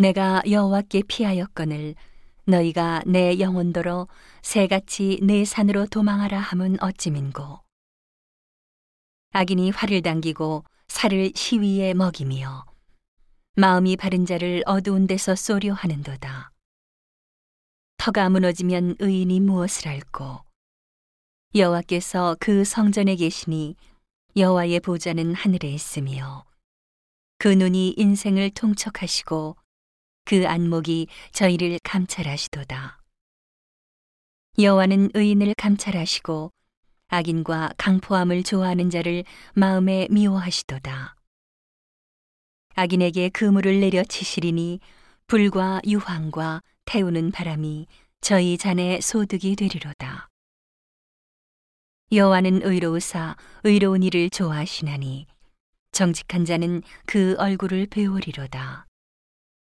내가 여호와께 피하였거늘 너희가 내 영혼도로 새같이 내 산으로 도망하라 함은 어찌민고? 악인이 활을 당기고 살을 시위에 먹이며 마음이 바른 자를 어두운 데서 쏘려 하는도다. 터가 무너지면 의인이 무엇을 알고 여호와께서 그 성전에 계시니 여호와의 보좌는 하늘에 있으며 그 눈이 인생을 통촉하시고 그 안목이 저희를 감찰하시도다. 여호와는 의인을 감찰하시고 악인과 강포함을 좋아하는 자를 마음에 미워하시도다. 악인에게 그물을 내려치시리니 불과 유황과 태우는 바람이 저희 잔의 소득이 되리로다. 여호와는 의로우사 의로운 일을 좋아하시나니 정직한 자는 그 얼굴을 배우리로다.